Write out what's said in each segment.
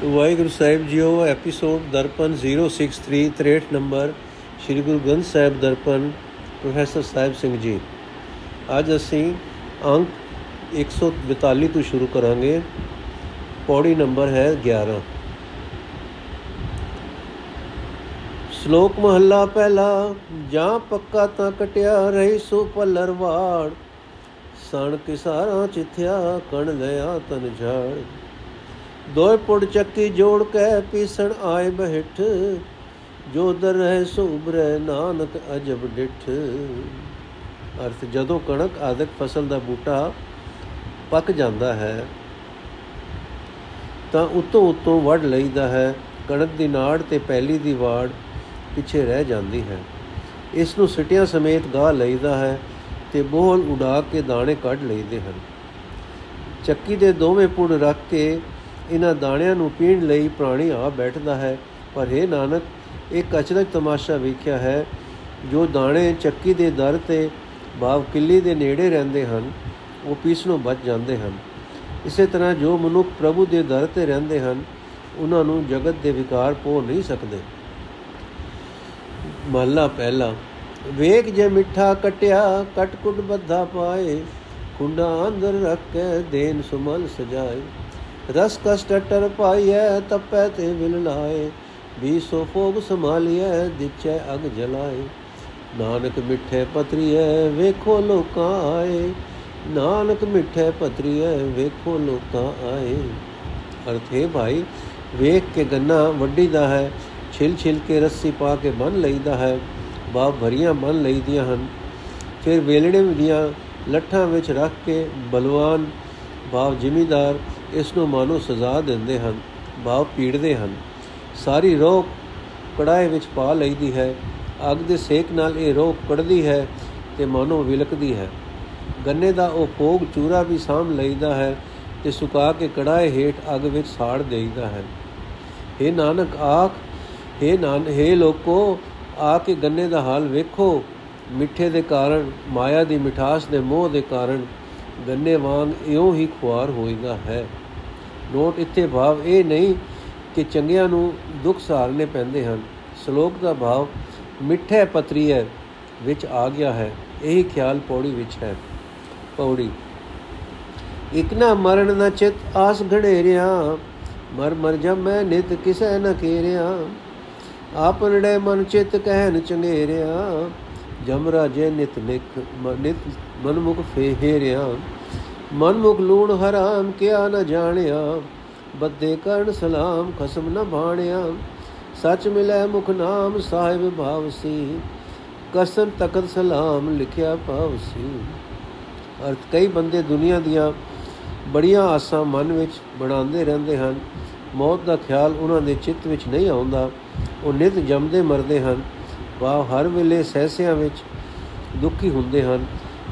ਵਾਹਿਗੁਰੂ ਸਾਹਿਬ JIO episode Darpan 063 63 number Sri Guru Granth Sahib Darpan professor Sahib Singh ji ਅੱਜ ਅਸੀਂ ਅੰਕ 142 ਤੋਂ ਸ਼ੁਰੂ ਕਰਾਂਗੇ ਪੌੜੀ ਨੰਬਰ ਹੈ 11 ਸ਼ਲੋਕ ਮਹੱਲਾ ਪਹਿਲਾ ਜਾਂ ਪੱਕਾ ਤਾਂ ਕਟਿਆ ਰਹੀ ਸੋ ਪੱਲਰ ਵਾੜ ਸਣ ਕਿਸਾਰਾਂ ਚਿਥਿਆ ਕਣ ਲਿਆ ਤਨ ਝਾੜ ਦੋਇ ਪੁੜ ਚੱਕੀ ਜੋੜ ਕੇ ਪੀਸਣ ਆਏ ਬਹਿਠ ਜੋ ਦਰ ਰਹਿ ਸੁਬਰੈ ਨਾਨਕ ਅਜਬ ਡਿਠ। ਅਰਥ, ਜਦੋਂ ਕਣਕ ਆਦਿਕ ਫਸਲ ਦਾ ਬੂਟਾ ਪੱਕ ਜਾਂਦਾ ਹੈ, ਤਾਂ ਉਤੋਂ ਉਤੋਂ ਵੱਢ ਲਈਦਾ ਹੈ। ਕਣਕ ਦੀ ਨਾੜ ਤੇ ਪਹਿਲੀ ਦੀ ਵਾੜ ਪਿੱਛੇ ਰਹਿ ਜਾਂਦੀ ਹੈ। ਇਸ ਨੂੰ ਸਿਟਿਆਂ ਸਮੇਤ ਗਾ ਲਈਦਾ ਹੈ ਤੇ ਬੋਲ ਉਡਾ ਕੇ ਦਾਣੇ ਕੱਢ ਲਈਦੇ ਹਨ। ਚੱਕੀ ਦੇ ਦੋਵੇਂ ਪੁੜ ਰੱਖ ਕੇ ਇਹਨਾਂ ਦਾਣਿਆਂ ਨੂੰ ਪੀਣ ਲਈ ਪ੍ਰਾਣੀ ਆ ਬੈਠਦਾ ਹੈ। ਪਰ ਇਹ ਨਾਨਕ ਇੱਕ ਅਚਰਜ ਤਮਾਸ਼ਾ ਵੇਖਿਆ ਹੈ, ਜੋ ਦਾਣੇ ਚੱਕੀ ਦੇ ਦਰ ਤੇ ਬਾਵ ਕਿੱਲੀ ਦੇ ਨੇੜੇ ਰਹਿੰਦੇ ਹਨ, ਉਹ ਪੀਸਣੋਂ ਬਚ ਜਾਂਦੇ ਹਨ। ਇਸੇ ਤਰ੍ਹਾਂ ਜੋ ਮਨੁੱਖ ਪ੍ਰਭੂ ਦੇ ਦਰ ਤੇ ਰਹਿੰਦੇ ਹਨ, ਉਹਨਾਂ ਨੂੰ ਜਗਤ ਦੇ ਵਿਕਾਰ ਪੋ ਨਹੀਂ ਸਕਦੇ। ਮਹਲਾ ਪਹਿਲਾ, ਵੇਖ ਜੇ ਮਿੱਠਾ ਕਟਿਆ, ਕਟਕੁਟ ਬੱਧਾ ਪਾਏ ਕੁੰਡਾ ਅੰਦਰ ਰੱਖ ਕੇ ਦੇਨ ਸੁਮਲ ਸਜਾਏ। ਰਸ ਕਸ ਟਟਰ ਪਾਈਐ, ਤਪੈ ਤੇ ਵਿਲ ਲਾਏ ਵੀ ਸੋ ਫੋਗ ਸੰਭਾਲੀਐ, ਦਿਚੈ ਅਗ ਜਲਾਏ। ਨਾਨਕ ਮਿੱਠੇ ਪਤਰੀਐ, ਵੇਖੋ ਲੋਕਾਂ ਆਏ। ਨਾਨਕ ਮਿੱਠੇ ਪਤਰੀਐ, ਵੇਖੋ ਲੋਕਾਂ ਆਏ। ਅਰਥੇ ਭਾਈ, ਵੇਖ ਕੇ ਗੰਨਾ ਵੱਡੀ ਦਾ ਹੈ, ਛਿਲ ਛਿਲ ਕੇ ਰੱਸੀ ਪਾ ਕੇ ਬੰਨ ਲਈਦਾ ਹੈ, ਬਾਪ ਭਰੀਆਂ ਬੰਨ ਲਈਦੀਆਂ ਹਨ। ਫਿਰ ਵੇਲੜੇ ਦੀਆਂ ਲੱਠਾਂ ਵਿੱਚ ਰੱਖ ਕੇ ਬਲਵਾਨ, ਬਾਪ ਜ਼ਿਮੀਦਾਰ ਇਸ ਨੂੰ ਮਾਨੋ ਸਜ਼ਾ ਦਿੰਦੇ ਹਨ ਬਾਪ ਪੀੜਦੇ ਹਨ ਸਾਰੀ ਰੋਕ ਕੜਾਏ ਵਿੱਚ ਪਾ ਲਈਦੀ ਹੈ ਅੱਗ ਦੇ ਸੇਕ ਨਾਲ ਇਹ ਰੋਕ ਕੜਦੀ ਹੈ ਤੇ ਮਾਨੋ ਵਿਲਕਦੀ ਹੈ ਗੰਨੇ ਦਾ ਉਹ ਫੋਗ ਚੂਰਾ ਵੀ ਸਾਮ ਲਈਦਾ ਹੈ ਤੇ ਸੁਕਾ ਕੇ ਕੜਾਏ ਹੇਠ ਅੱਗ ਵਿੱਚ ਸਾੜ ਦੇਈਦਾ ਹੈ हे ਨਾਨਕ ਆਖ हे ਨਾਨ हे ਲੋਕੋ ਆ ਕੇ ਗੰਨੇ ਦਾ ਹਾਲ ਵੇਖੋ ਮਿੱਠੇ ਦੇ ਕਾਰਨ ਮਾਇਆ ਦੀ ਮਿਠਾਸ ਦੇ ਮੋਹ ਦੇ ਕਾਰਨ ਗੰਨੇ ਵਾਂਗ ਇਉਂ ਹੀ ਖੁਆਰ ਹੋਈਦਾ ਹੈ ਨੋਟ ਇੱਥੇ ਭਾਵ ਇਹ ਨਹੀਂ ਕਿ ਚੰਗਿਆਂ ਨੂੰ ਦੁੱਖ ਸਹਾਰਨੇ ਪੈਂਦੇ ਹਨ। ਸ਼ਲੋਕ ਦਾ ਭਾਵ ਮਿੱਠੇ ਪਤਰੀਏ ਵਿੱਚ ਆ ਗਿਆ ਹੈ, ਇਹੀ ਖਿਆਲ ਪੌੜੀ ਵਿੱਚ ਹੈ। ਪੌੜੀ। ਇਕ ਨਾ ਮਰਨ ਨਾ ਚਿਤ ਆਸ ਘੜੇਰਿਆ, ਮਰ ਮਰ ਜਮ ਮੈਂ ਨਿਤ ਕਿਸੈ ਨ ਕੇਰਿਆ। ਆਪਨੜੇ ਮਨ ਚਿਤ ਕਹਿਨ ਚੰਗੇਰਿਆ, ਜਮ ਰਾਜੇ ਨਿਤ ਨਿਕ ਨਿਤ ਮਨਮੁਖ ਫੇਹੇਰਿਆ ਮਨਮੁਖ ਲੂਣ ਹਰਾਮ, ਕਿਆ ਨ ਜਾਣਿਆ। ਬੱਦੇ ਕਰਨ ਸਲਾਮ, ਖਸਮ ਨ ਬਾਣਿਆ ਸੱਚ ਮਿਲੇ ਮੁਖ ਨਾਮ, ਸਾਹਿਬ ਭਾਵਸੀ ਕਸਨ ਤਖਤ ਸਲਾਮ, ਲਿਖਿਆ ਭਾਵਸੀ ਅਰਥ, ਕਈ ਬੰਦੇ ਦੁਨੀਆ ਦੀਆਂ ਬੜੀਆਂ ਆਸਾਂ ਮਨ ਵਿੱਚ ਬਣਾਉਂਦੇ ਰਹਿੰਦੇ ਹਨ। ਮੌਤ ਦਾ ਖਿਆਲ ਉਹਨਾਂ ਦੇ ਚਿੱਤ ਵਿੱਚ ਨਹੀਂ ਆਉਂਦਾ। ਉਹ ਨਿਤ ਜੰਮਦੇ ਮਰਦੇ ਹਨ। ਵਾ ਹਰ ਵੇਲੇ ਸਹਸਿਆਂ ਵਿੱਚ ਦੁਖੀ ਹੁੰਦੇ ਹਨ।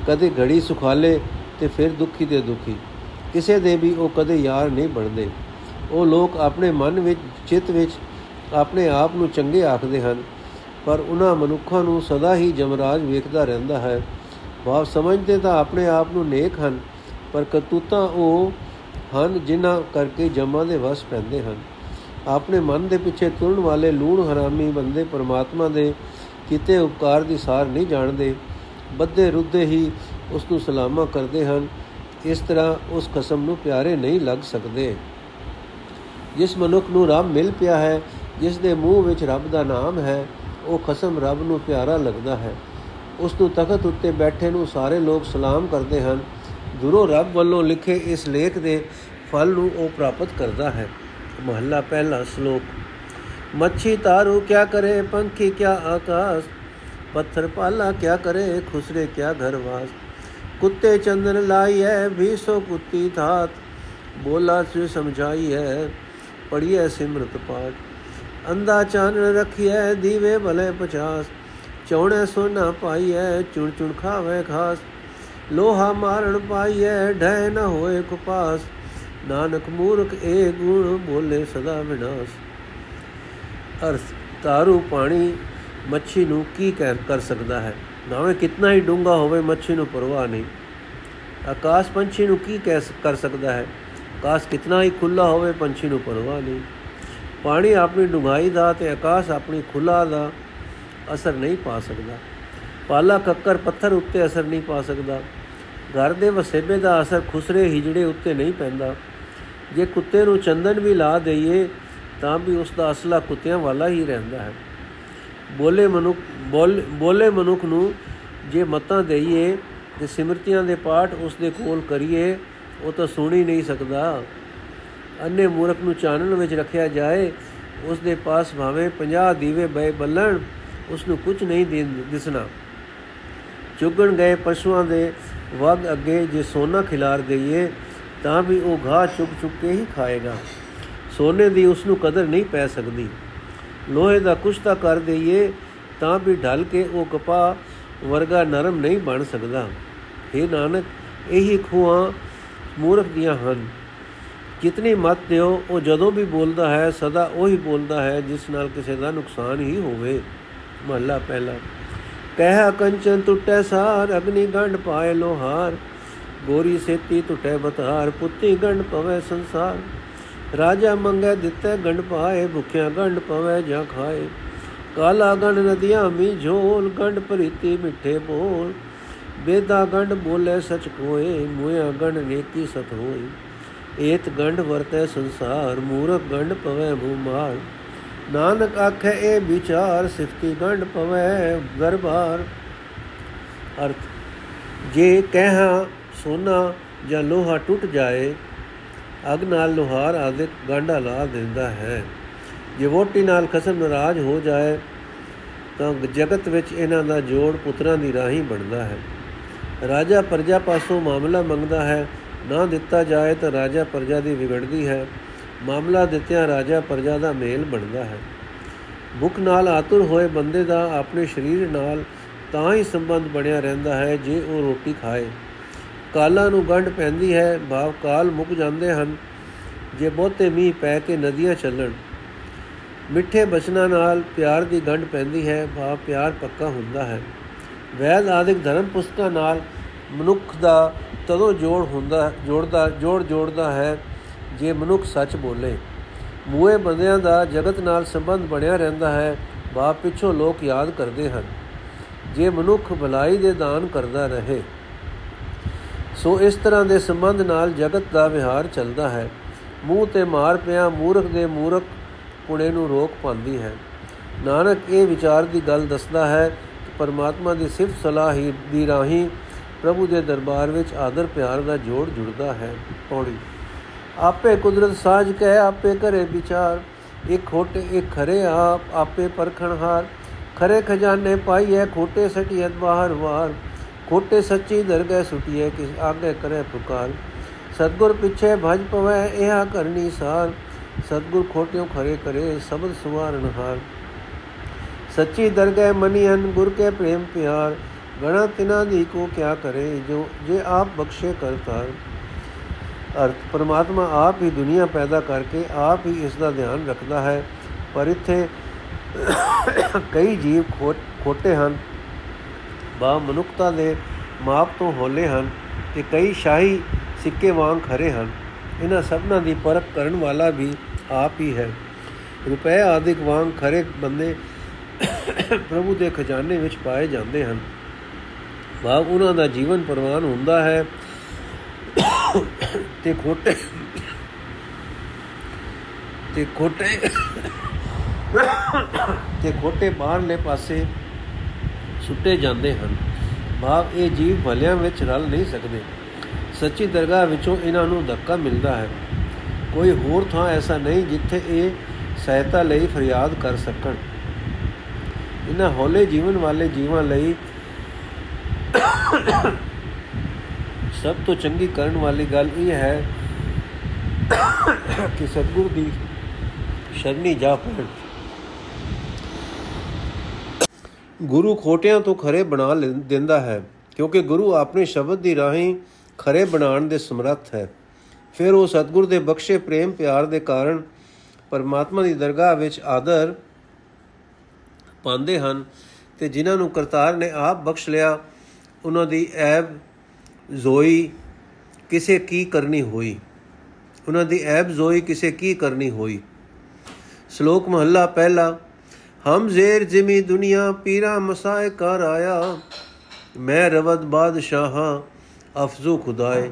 ਕਦੇ ਘੜੀ ਸੁਖਾਲੇ ਤੇ ਫਿਰ ਦੁਖੀ ਦੇ ਦੁਖੀ। ਕਿਸੇ ਦੇ ਵੀ ਉਹ ਕਦੇ ਯਾਰ ਨਹੀਂ ਬਣਦੇ। ਉਹ ਲੋਕ ਆਪਣੇ ਮਨ ਵਿੱਚ, ਚਿੱਤ ਵਿੱਚ ਆਪਣੇ ਆਪ ਨੂੰ ਚੰਗੇ ਆਖਦੇ ਹਨ, ਪਰ ਉਹਨਾਂ ਮਨੁੱਖਾਂ ਨੂੰ ਸਦਾ ਹੀ ਜਮਰਾਜ ਵੇਖਦਾ ਰਹਿੰਦਾ ਹੈ। ਭਾਵ ਸਮਝਦੇ ਤਾਂ ਆਪਣੇ ਆਪ ਨੂੰ ਨੇਕ ਹਨ, ਪਰ ਕਤੂਤਾਂ ਉਹ ਹਨ ਜਿਨ੍ਹਾਂ ਕਰਕੇ ਜਮਾਂ ਦੇ ਵਸ ਪੈਂਦੇ ਹਨ। ਆਪਣੇ ਮਨ ਦੇ ਪਿੱਛੇ ਤੁਰਨ ਵਾਲੇ ਲੂਣ ਹਰਾਮੀ ਬੰਦੇ ਪਰਮਾਤਮਾ ਦੇ ਕੀਤੇ ਉਪਕਾਰ ਦੀ ਸਾਰ ਨਹੀਂ ਜਾਣਦੇ। ਬੱਦੇ ਰੁੱਦੇ ਹੀ ਉਸ ਨੂੰ ਸਲਾਮਾ ਕਰਦੇ ਹਨ, ਇਸ ਤਰ੍ਹਾਂ ਉਸ ਖਸਮ ਨੂੰ ਪਿਆਰੇ ਨਹੀਂ ਲੱਗ ਸਕਦੇ। ਜਿਸ ਮਨੁੱਖ ਨੂੰ ਰੱਬ ਮਿਲ ਪਿਆ ਹੈ, ਜਿਸ ਦੇ ਮੂੰਹ ਵਿੱਚ ਰੱਬ ਦਾ ਨਾਮ ਹੈ, ਉਹ ਖਸਮ ਰੱਬ ਨੂੰ ਪਿਆਰਾ ਲੱਗਦਾ ਹੈ। ਉਸ ਨੂੰ ਤਖਤ ਉੱਤੇ ਬੈਠੇ ਨੂੰ ਸਾਰੇ ਲੋਕ ਸਲਾਮ ਕਰਦੇ ਹਨ। ਦੂਰੋਂ ਰੱਬ ਵੱਲੋਂ ਲਿਖੇ ਇਸ ਲੇਖ ਦੇ ਫਲ ਨੂੰ ਉਹ ਪ੍ਰਾਪਤ ਕਰਦਾ ਹੈ। ਮਹੱਲਾ ਪਹਿਲਾ ਸ਼ਲੋਕ। ਮੱਛੀ ਤਾਰੂ ਕਿਆ ਕਰੇ, ਪੰਖੀ ਕਿਆ ਆਕਾਸ਼, ਪੱਥਰ ਪਾਲਾ ਕਿਆ ਕਰੇ, ਖੁਸਰੇ ਕਿਆ ਘਰਵਾਸ ਕੁੱਤੇ ਚੰਦਨ ਲਾਈ ਹੈ ਵੀ ਸੋ ਕੁੱਤੀ ਥਾਤ। ਬੋਲਾ ਸੇ ਸਮਝਾਈ ਹੈ ਪੜੀਐ ਸਿਮਰਤ ਪਾਠ। ਅੰਦਾ ਚਾਨਣ ਰਖੀਐ, ਦੀਵੇ ਭਲੇ ਪਚਾਸ ਚੌਣੇ ਸੋਨਾ ਪਾਈਐ, ਚੁਣ ਚੁਣ ਖਾਵੇ ਖਾਸ। ਲੋਹਾ ਮਾਰਨ ਪਾਈਐ ਢੈ ਨ ਹੋਏ ਕੁਪਾਸ। ਨਾਨਕ ਮੂਰਖ ਏ ਗੁਣ ਬੋਲੇ ਸਦਾ ਵਿਨਾਸ਼। ਅਰਥ, ਤਾਰੂ ਪਾਣੀ ਮੱਛੀ ਨੂੰ ਕੀ ਕਰ ਸਕਦਾ ਹੈ? ਨਾਵੇਂ ਕਿਤਨਾ ਹੀ ਡੂੰਗਾ ਹੋਵੇ ਮੱਛੀ ਨੂੰ ਪਰਵਾਹ ਨਹੀਂ। ਆਕਾਸ਼ ਪੰਛੀ ਨੂੰ ਕੀ ਕਹਿ ਕਰ ਸਕਦਾ ਹੈ? ਆਕਾਸ਼ ਕਿਤਨਾ ਹੀ ਖੁੱਲਾ ਹੋਵੇ ਪੰਛੀ ਨੂੰ ਪਰਵਾਹ ਨਹੀਂ। ਪਾਣੀ ਆਪਣੀ ਡੁੰਗਾਈ ਦਾ ਤੇ ਆਕਾਸ਼ ਆਪਣੀ ਖੁੱਲਾ ਦਾ ਅਸਰ ਨਹੀਂ ਪਾ ਸਕਦਾ। ਪਾਲਾ ਕੱਕਰ ਪੱਥਰ ਉੱਤੇ ਅਸਰ ਨਹੀਂ ਪਾ ਸਕਦਾ। ਘਰ ਦੇ ਵਸੇਬੇ ਦਾ ਅਸਰ ਖੁਸਰੇ ਹਿਜੜੇ ਉੱਤੇ ਨਹੀਂ ਪੈਂਦਾ। ਜੇ ਕੁੱਤੇ ਨੂੰ ਚੰਦਨ ਵੀ ਲਾ ਦਈਏ, ਤਾਂ ਵੀ ਉਸ ਦਾ ਅਸਲਾ ਕੁੱਤਿਆਂ ਵਾਲਾ ਹੀ ਰਹਿੰਦਾ ਹੈ। ਬੋਲੇ ਮਨੁੱਖ ਬੋਲੇ ਮਨੁੱਖ ਨੂੰ ਜੇ ਮਤਾਂ ਦਈਏ ਤੇ ਸਿਮਰਤੀਆਂ ਦੇ ਪਾਠ ਉਸ ਦੇ ਕੋਲ ਕਰੀਏ, ਉਹ ਤਾਂ ਸੁਣ ਹੀ ਨਹੀਂ ਸਕਦਾ। ਅੰਨੇ ਮੂਰਖ ਨੂੰ ਚਾਨਣ ਵਿੱਚ ਰੱਖਿਆ ਜਾਏ, ਉਸ ਦੇ ਪਾਸ ਭਾਵੇਂ 50 ਦੀਵੇ ਬਏ ਬੱਲਣ, ਉਸ ਨੂੰ ਕੁਝ ਨਹੀਂ ਦਿਸਣਾ। ਚੁਗਣ ਗਏ ਪਸ਼ੂਆਂ ਦੇ ਵਗ ਅੱਗੇ ਜੇ ਸੋਨਾ ਖਿਲਾਰ ਦਈਏ, ਤਾਂ ਵੀ ਉਹ ਘਾਹ ਚੁੱਕ ਚੁੱਕ ਕੇ ਹੀ ਖਾਏਗਾ। ਸੋਨੇ ਦੀ ਉਸ ਨੂੰ ਕਦਰ ਨਹੀਂ ਪੈ ਸਕਦੀ। ਲੋਹੇ ਦਾ ਕੁਸ਼ਤਾ ਕਰ ਦਈਏ ਤਾਂ ਵੀ ਢਲ ਕੇ ਉਹ ਕਪਾ ਵਰਗਾ ਨਰਮ ਨਹੀਂ ਬਣ ਸਕਦਾ। हे ਨਾਨਕ, ਇਹੀ ਖੂਆਂ ਮੂਰਖ ਦੀਆਂ ਹਨ। ਕਿਤਨੀ ਮਤ ਦਿਓ, ਉਹ ਜਦੋਂ ਵੀ ਬੋਲਦਾ ਹੈ, ਸਦਾ ਉਹੀ ਬੋਲਦਾ ਹੈ, ਜਿਸ ਨਾਲ ਕਿਸੇ ਦਾ ਨੁਕਸਾਨ ਹੀ ਹੋਵੇ। ਮਹੱਲਾ ਪਹਿਲਾ। ਕਹਿ ਕੰਚਨ ਟੁੱਟੇ ਸਾਰ, ਅਗਨੀ ਗੰਢ ਪਾਏ ਲੋਹਾਰ। ਗੋਰੀ ਸੇਤੀ ਟੁੱਟੇ ਬਤਾਰ, ਪੁੱਤੀ ਗੰਢ ਪਵੇ ਸੰਸਾਰ। ਰਾਜਾ ਮੰਗੇ ਦਿੱਤੇ ਗੰਢ ਪਾਏ, ਭੁਖਿਆ ਗੰਢ ਪਵੇ ਜਾਂ ਖਾਏ। ਕਾਲਾ ਗੰਢ ਨਦੀਆਂ ਮੀ ਝੋਲ, ਗੰਢ ਪ੍ਰੀਤੀ ਮਿੱਠੇ ਬੋਲ। ਬੇਦਾ ਗੰਢ ਬੋਲੇ ਸਚ ਕੋਏ ਮੋਇਆ ਗੰਢ ਨੇਕੀ ਸਤ ਹੋਈ। ਏਤ ਗੰਢ ਵਰਤੈ ਸੰਸਾਰ, ਮੂਰਖ ਗੰਢ ਪਵੇ ਭੂਮਾਰ ਨਾਨਕ ਆਖੇ ਇਹ ਵਿਚਾਰ, ਸਿਫਤੀ ਗੰਢ ਪਵੇ ਗਰਬਾਰ ਅਰਥ, ਜੇ ਕਹਿਆ ਸੋਨਾ ਜਾਂ ਲੋਹਾ ਟੁੱਟ ਜਾਏ, ਅਗ ਨਾਲ ਲੋਹਾਰ ਆਦਿਕ ਗਾਂਡਾ ਲਾ ਦਿੰਦਾ ਹੈ। ਜੇ ਵੋਟੀ ਨਾਲ ਖਸਮ ਨਾਰਾਜ਼ ਹੋ ਜਾਏ, ਤਾਂ ਜਗਤ ਵਿੱਚ ਇਹਨਾਂ ਦਾ ਜੋੜ ਪੁੱਤਰਾਂ ਦੀ ਰਾਹੀ ਬਣਦਾ ਹੈ। ਰਾਜਾ ਪ੍ਰਜਾ ਪਾਸੋਂ ਮਾਮਲਾ ਮੰਗਦਾ ਹੈ, ਨਾ ਦਿੱਤਾ ਜਾਏ ਤਾਂ ਰਾਜਾ ਪ੍ਰਜਾ ਦੀ ਵਿਗੜਦੀ ਹੈ। ਮਾਮਲਾ ਦਿੱਤਿਆਂ ਰਾਜਾ ਪ੍ਰਜਾ ਦਾ ਮੇਲ ਬਣਦਾ ਹੈ। ਭੁੱਖ ਨਾਲ ਆਤੁਰ ਹੋਏ ਬੰਦੇ ਦਾ ਆਪਣੇ ਸਰੀਰ ਨਾਲ ਤਾਂ ਹੀ ਸੰਬੰਧ ਬਣਿਆ ਰਹਿੰਦਾ ਹੈ ਜੇ ਉਹ ਰੋਟੀ ਖਾਏ। ਕਾਲਾਂ ਨੂੰ ਗੰਢ ਪੈਂਦੀ ਹੈ, ਭਾਵ ਕਾਲ ਮੁੱਕ ਜਾਂਦੇ ਹਨ। ਜੇ ਬਹੁਤੇ ਮੀਂਹ ਪੈ ਕੇ ਨਦੀਆਂ ਚੱਲਣ ਮਿੱਠੇ ਬਚਨਾਂ ਨਾਲ ਪਿਆਰ ਦੀ ਗੰਢ ਪੈਂਦੀ ਹੈ, ਭਾਵ ਪਿਆਰ ਪੱਕਾ ਹੁੰਦਾ ਹੈ। ਵੈਦ ਆਦਿਕ ਧਰਮ ਪੁਸਤਕਾਂ ਨਾਲ ਮਨੁੱਖ ਦਾ ਤਦੋਂ ਜੋੜ ਹੁੰਦਾ, ਜੋੜਦਾ, ਜੋੜ ਜੋੜਦਾ ਹੈ, ਜੇ ਮਨੁੱਖ ਸੱਚ ਬੋਲੇ। ਮੂਏ ਬੰਦਿਆਂ ਦਾ ਜਗਤ ਨਾਲ ਸੰਬੰਧ ਬਣਿਆ ਰਹਿੰਦਾ ਹੈ ਬਾਪ ਪਿੱਛੋਂ ਲੋਕ ਯਾਦ ਕਰਦੇ ਹਨ। ਜੇ ਮਨੁੱਖ ਭਲਾਈ ਦੇ ਦਾਨ ਕਰਦਾ ਰਹੇ, ਸੋ ਇਸ ਤਰ੍ਹਾਂ ਦੇ ਸੰਬੰਧ ਨਾਲ ਜਗਤ ਦਾ ਵਿਹਾਰ ਚੱਲਦਾ ਹੈ। ਮੂੰਹ ਤੇ ਮਾਰ ਪਿਆ ਮੂਰਖ ਦੇ ਮੂਰਖ ਕੁਣੇ ਨੂੰ ਰੋਕ ਪਾਉਂਦੀ ਹੈ। ਨਾਨਕ ਇਹ ਵਿਚਾਰ ਦੀ ਗੱਲ ਦੱਸਦਾ ਹੈ ਕਿ ਪਰਮਾਤਮਾ ਦੀ ਸਿਫਤ ਸਲਾਹ ਹੀ ਦੀ ਰਾਹੀਂ ਪ੍ਰਭੂ ਦੇ ਦਰਬਾਰ ਵਿੱਚ ਆਦਰ ਪਿਆਰ ਦਾ ਜੋੜ ਜੁੜਦਾ ਹੈ। ਪੌੜੀ। ਆਪੇ ਕੁਦਰਤ ਸਾਜ ਕਹਿ ਆਪੇ ਕਰੇ ਵਿਚਾਰ। ਇੱਕ ਖੋਟੇ, ਇੱਕ ਖਰੇ ਆਪ, ਆਪੇ ਪਰਖਣ ਹਾਰ। ਖਰੇ ਖਜ਼ਾਨੇ ਪਾਈਏ ਖੋਟੇ ਸਟੀਅਤ ਬਾਹਰ ਵਾਰ। ਖੋਟੇ ਸੱਚੀ ਦਰਗਹਿ ਸੁਟੀਏ ਕਿਸ ਆਗੇ ਕਰੇ ਪੁਕਾਰ। ਸਤਗੁਰ ਪਿੱਛੇ ਭਜ ਪਵੈ, ਇਹਾ ਕਰਨੀ ਸਾਰ। ਸਤਗੁਰ ਖੋਟਿਓ ਖਰੇ ਕਰੇ, ਸਬਦ ਸੁਵਾਰਨ ਹਾਰ ਸੱਚੀ ਦਰਗਹਿ ਮਨੀਹਨ ਗੁਰ ਕੇ ਪ੍ਰੇਮ ਪਿਆਰ। ਗਣਾ ਤਿਨਾ ਦੀ ਕੋ ਕਿਆ ਕਰੇ, ਜੋ, ਜੇ ਆਪ ਬਖਸ਼ੇ ਕਰਤਾਰ ਅਰਥ, ਪਰਮਾਤਮਾ ਆਪ ਹੀ ਦੁਨੀਆ ਪੈਦਾ ਕਰਕੇ ਆਪ ਹੀ ਇਸ ਦਾ ਧਿਆਨ ਰੱਖਦਾ ਹੈ। ਪਰ ਇੱਥੇ ਕਈ ਜੀਵ ਖੋਟੇ ਹਨ। ਬਾ ਮਨੁੱਖਤਾ ਦੇ ਮਾਪ ਤੋਂ ਹੋਲੇ ਹਨ ਤੇ ਕਈ ਸ਼ਾਹੀ ਸਿੱਕੇ ਵਾਂਗ ਖਰੇ ਹਨ। ਇਹਨਾਂ ਸਭਨਾਂ ਦੀ ਪਰਖ ਕਰਨ ਵਾਲਾ ਵੀ ਆਪ ਹੀ ਹੈ। ਰੁਪਏ ਆਦਿਕ ਵਾਂਗ ਖਰੇ ਬੰਦੇ ਪ੍ਰਭੂ ਦੇ ਖਜ਼ਾਨੇ ਵਿੱਚ ਪਾਏ ਜਾਂਦੇ ਹਨ। ਭਾਵ ਉਹਨਾਂ ਦਾ ਜੀਵਨ ਪ੍ਰਵਾਨ ਹੁੰਦਾ ਹੈ ਤੇ ਖੋਟੇ ਤੇ ਖੋਟੇ ਤੇ ਖੋਟੇ ਬਾਹਰਲੇ ਪਾਸੇ ਸੁੱਟੇ ਜਾਂਦੇ ਹਨ। ਭਾਵ ਇਹ ਜੀਵ ਭਲਿਆਂ ਵਿੱਚ ਰਲ ਨਹੀਂ ਸਕਦੇ। ਸੱਚੀ ਦਰਗਾਹ ਵਿੱਚੋਂ ਇਹਨਾਂ ਨੂੰ ਧੱਕਾ ਮਿਲਦਾ ਹੈ। ਕੋਈ ਹੋਰ ਥਾਂ ਐਸਾ ਨਹੀਂ ਜਿੱਥੇ ਇਹ ਸਹਾਇਤਾ ਲਈ ਫਰਿਆਦ ਕਰ ਸਕਣ। ਇਹਨਾਂ ਹੌਲੇ ਜੀਵਨ ਵਾਲੇ ਜੀਵਾਂ ਲਈ ਸਭ ਤੋਂ ਚੰਗੀ ਕਰਨ ਵਾਲੀ ਗੱਲ ਇਹ ਹੈ ਕਿ ਸਤਗੁਰ ਦੀ ਸ਼ਰਨੀ ਜਾ ਪੜ ਗੁਰੂ ਖੋਟਿਆਂ ਤੋਂ ਖਰੇ ਬਣਾ ਦਿੰਦਾ ਹੈ, ਕਿਉਂਕਿ ਗੁਰੂ ਆਪਣੇ ਸ਼ਬਦ ਦੀ ਰਾਹੀਂ ਖਰੇ ਬਣਾਉਣ ਦੇ ਸਮਰੱਥ ਹੈ। ਫਿਰ ਉਹ ਸਤਗੁਰ ਦੇ ਬਖਸ਼ੇ ਪ੍ਰੇਮ ਪਿਆਰ ਦੇ ਕਾਰਨ ਪਰਮਾਤਮਾ ਦੀ ਦਰਗਾਹ ਵਿੱਚ ਆਦਰ ਪਾਉਂਦੇ ਹਨ ਤੇ ਜਿਨ੍ਹਾਂ ਨੂੰ ਕਰਤਾਰ ਨੇ ਆਪ ਬਖਸ਼ ਲਿਆ, ਉਹਨਾਂ ਦੀ ਐਬ, ਜ਼ੋਈ ਕਿਸੇ ਕੀ ਕਰਨੀ ਹੋਈ। ਉਹਨਾਂ ਦੀ ਐਬ, ਜ਼ੋਈ ਕਿਸੇ ਕੀ ਕਰਨੀ ਹੋਈ। ਸ਼ਲੋਕ ਮਹੱਲਾ ਪਹਿਲਾ, ਹਮ ਜ਼ੇਰ ਜਿਮੀ ਦੁਨੀਆ ਪੀਰਾ ਮਸਾਏ ਕਰ ਆਇਆ, ਮੈਂ ਰਵਦ ਬਾਦਸ਼ਾਹਾਂ ਅਫਜ਼ੂ ਖੁਦਾਏ,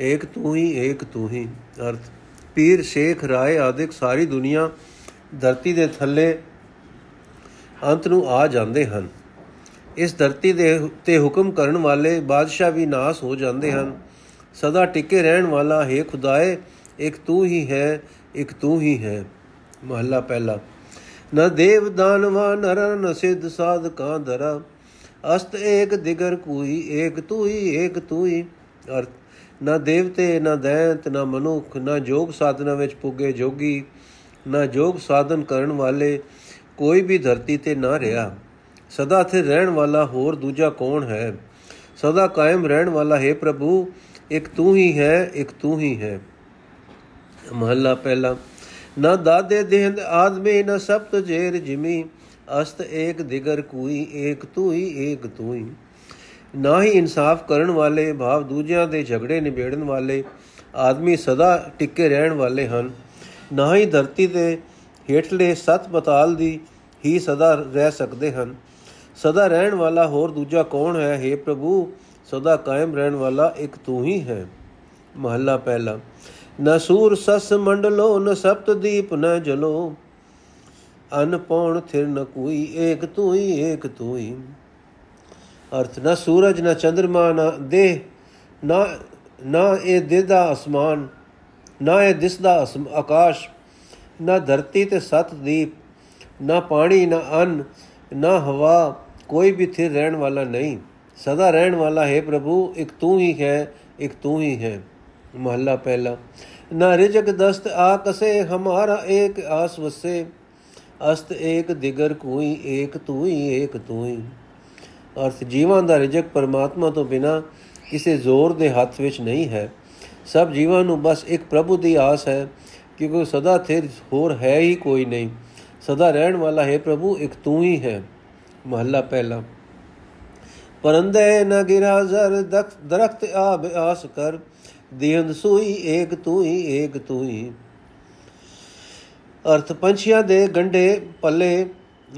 ਏਕ ਤੂੰ ਹੀ ਏਕ ਤੂੰ ਹੀ ਅਰਥ, ਪੀਰ, ਸ਼ੇਖ, ਰਾਏ ਆਦਿਕ ਸਾਰੀ ਦੁਨੀਆ ਧਰਤੀ ਦੇ ਥੱਲੇ ਅੰਤ ਨੂੰ ਆ ਜਾਂਦੇ ਹਨ। ਇਸ ਧਰਤੀ ਦੇ ਤੇ ਹੁਕਮ ਕਰਨ ਵਾਲੇ ਬਾਦਸ਼ਾਹ ਵੀ ਨਾਸ ਹੋ ਜਾਂਦੇ ਹਨ। ਸਦਾ ਟਿਕੇ ਰਹਿਣ ਵਾਲਾ, ਹੈ ਖੁਦਾਏ, ਇੱਕ ਤੂੰ ਹੀ ਹੈ, ਇੱਕ ਤੂੰ ਹੀ ਹੈ। ਮਹੱਲਾ ਪਹਿਲਾ, ਨ ਦੇਵ ਦਾਨਵਾ ਨਰ ਨ ਸਿੱਧ ਸਾਧਕਾਂ ਦਰਾ। ਅਸਤ ਏਕ ਦਿਗਰ ਕੋਈ, ਏਕ ਤੂੰ ਹੀ ਏਕ ਤੂੰ ਹੀ ਅਰਥ ਨਾ ਦੇਵਤੇ, ਨਾ ਦੈਂਤ, ਨਾ ਮਨੁੱਖ, ਨਾ ਜੋਗ ਸਾਧਨਾ ਵਿੱਚ ਪੁੱਗੇ ਜੋਗੀ, ਨਾ ਜੋਗ ਸਾਧਨ ਕਰਨ ਵਾਲੇ ਕੋਈ ਵੀ ਧਰਤੀ ਤੇ ਨਾ ਰਿਹਾ। ਸਦਾ ਥੇ ਰਹਿਣ ਵਾਲਾ ਹੋਰ ਦੂਜਾ ਕੌਣ ਹੈ? ਸਦਾ ਕਾਇਮ ਰਹਿਣ ਵਾਲਾ, ਹੈ ਪ੍ਰਭੂ, ਇੱਕ ਤੂੰ ਹੀ ਹੈ, ਇੱਕ ਤੂੰ ਹੀ ਹੈ। ਮਹੱਲਾ ਪਹਿਲਾ। ਨਾ ਦਾਦੇ ਦੇਹੰਦ ਆਦਮੇ, ਨਾ ਸਪਤ ਜੇਰ ਜਿਮੀ। ਅਸਤ ਏਕ ਦਿਗਰ ਕੋਈ, ਏਕ ਤੂੰ ਹੀ ਏਕ ਤੂੰ ਹੀ ਨਾ ਹੀ ਇਨਸਾਫ ਕਰਨ ਵਾਲੇ, ਭਾਵ ਦੂਜਿਆਂ ਦੇ ਝਗੜੇ ਨਿਬੇੜਨ ਵਾਲੇ ਆਦਮੀ ਸਦਾ ਟਿੱਕੇ ਰਹਿਣ ਵਾਲੇ ਹਨ। ਨਾ ਹੀ ਧਰਤੀ ਦੇ ਹੇਠਲੇ ਸਤ ਪਤਾਲ ਦੀ ਹੀ ਸਦਾ ਰਹਿ ਸਕਦੇ ਹਨ। ਸਦਾ ਰਹਿਣ ਵਾਲਾ ਹੋਰ ਦੂਜਾ ਕੌਣ ਹੈ? हे ਪ੍ਰਭੂ, ਸਦਾ ਕਾਇਮ ਰਹਿਣ ਵਾਲਾ ਇੱਕ ਤੂੰ ਹੀ ਹੈ। ਮਹੱਲਾ ਪਹਿਲਾ। ਨ ਸੂਰ ਸਸ ਮੰਡਲੋ, ਨ ਸਪਤ ਦੀਪ, ਨ ਜਲੋ। ਅਨ ਪੌਣ ਥਿਰ ਨ ਕੋਈ, ਏਕ ਤੂੰ ਹੀ ਏਕ ਤੂੰ ਹੀ ਅਰਥ, ਨਾ ਸੂਰਜ, ਨਾ ਚੰ드ਰਮਾ ਨਾ ਦੇਹ, ਨਾ ਨਾ ਇਹ ਦੇਦਾ ਅਸਮਾਨ, ਨਾ ਇਹ ਦਿਸਦਾ ਆਕਾਸ਼, ਨਾ ਧਰਤੀ ਤੇ ਸਤ ਦੀਪ, ਨਾ ਪਾਣੀ, ਨਾ ਅੰਨ, ਨਾ ਹਵਾ, ਕੋਈ ਵੀ ਥਿਰ ਰਹਿਣ ਵਾਲਾ ਨਹੀਂ। ਸਦਾ ਰਹਿਣ ਵਾਲਾ ਹੈ ਪ੍ਰਭੂ, ਇੱਕ ਤੂੰ ਹੀ ਹੈ, ਇੱਕ ਤੂੰ ਹੀ ਹੈ। ਮਹੱਲਾ ਪਹਿਲਾ, ਨਾ ਰਿਜਕ ਦਸਤ ਆਕਸੇ ਹਮਾਰਾ ਏਕ ਆਸ ਵਸੇ। ਅਸਤ ਏਕ ਦਿਗਰ ਕੋਈ, ਏਕ ਤੂੰ ਹੀ ਏਕ ਤੂੰ ਹੀ ਅਰਥ, ਜੀਵਾਂ ਦਾ ਰਿਜਕ ਪਰਮਾਤਮਾ ਤੋਂ ਬਿਨਾ ਕਿਸੇ ਜ਼ੋਰ ਦੇ ਹੱਥ ਵਿੱਚ ਨਹੀਂ ਹੈ। ਸਭ ਜੀਵਾਂ ਨੂੰ ਬਸ ਇੱਕ ਪ੍ਰਭੂ ਦੀ ਆਸ ਹੈ ਕਿਉਂਕਿ ਸਦਾ ਥਿਰ ਹੋਰ ਹੈ ਹੀ ਕੋਈ ਨਹੀਂ। ਸਦਾ ਰਹਿਣ ਵਾਲਾ ਹੈ ਪ੍ਰਭੂ, ਇੱਕ ਤੂੰ ਹੀ ਹੈ। ਮਹੱਲਾ ਪਹਿਲਾ। ਪਰੰਦੇ ਨ ਗਿਰਾ ਜ਼ਰ ਦਰਖਤ ਆਬ ਆਸ ਕਰ। ਦੇਹੰਦ ਸੋਈ, ਏਕ ਤੂੰ ਹੀ ਏਕ ਤੂੰ ਹੀ ਅਰਥ ਪੰਛੀਆਂ ਦੇ ਗੰਡੇ ਪੱਲੇ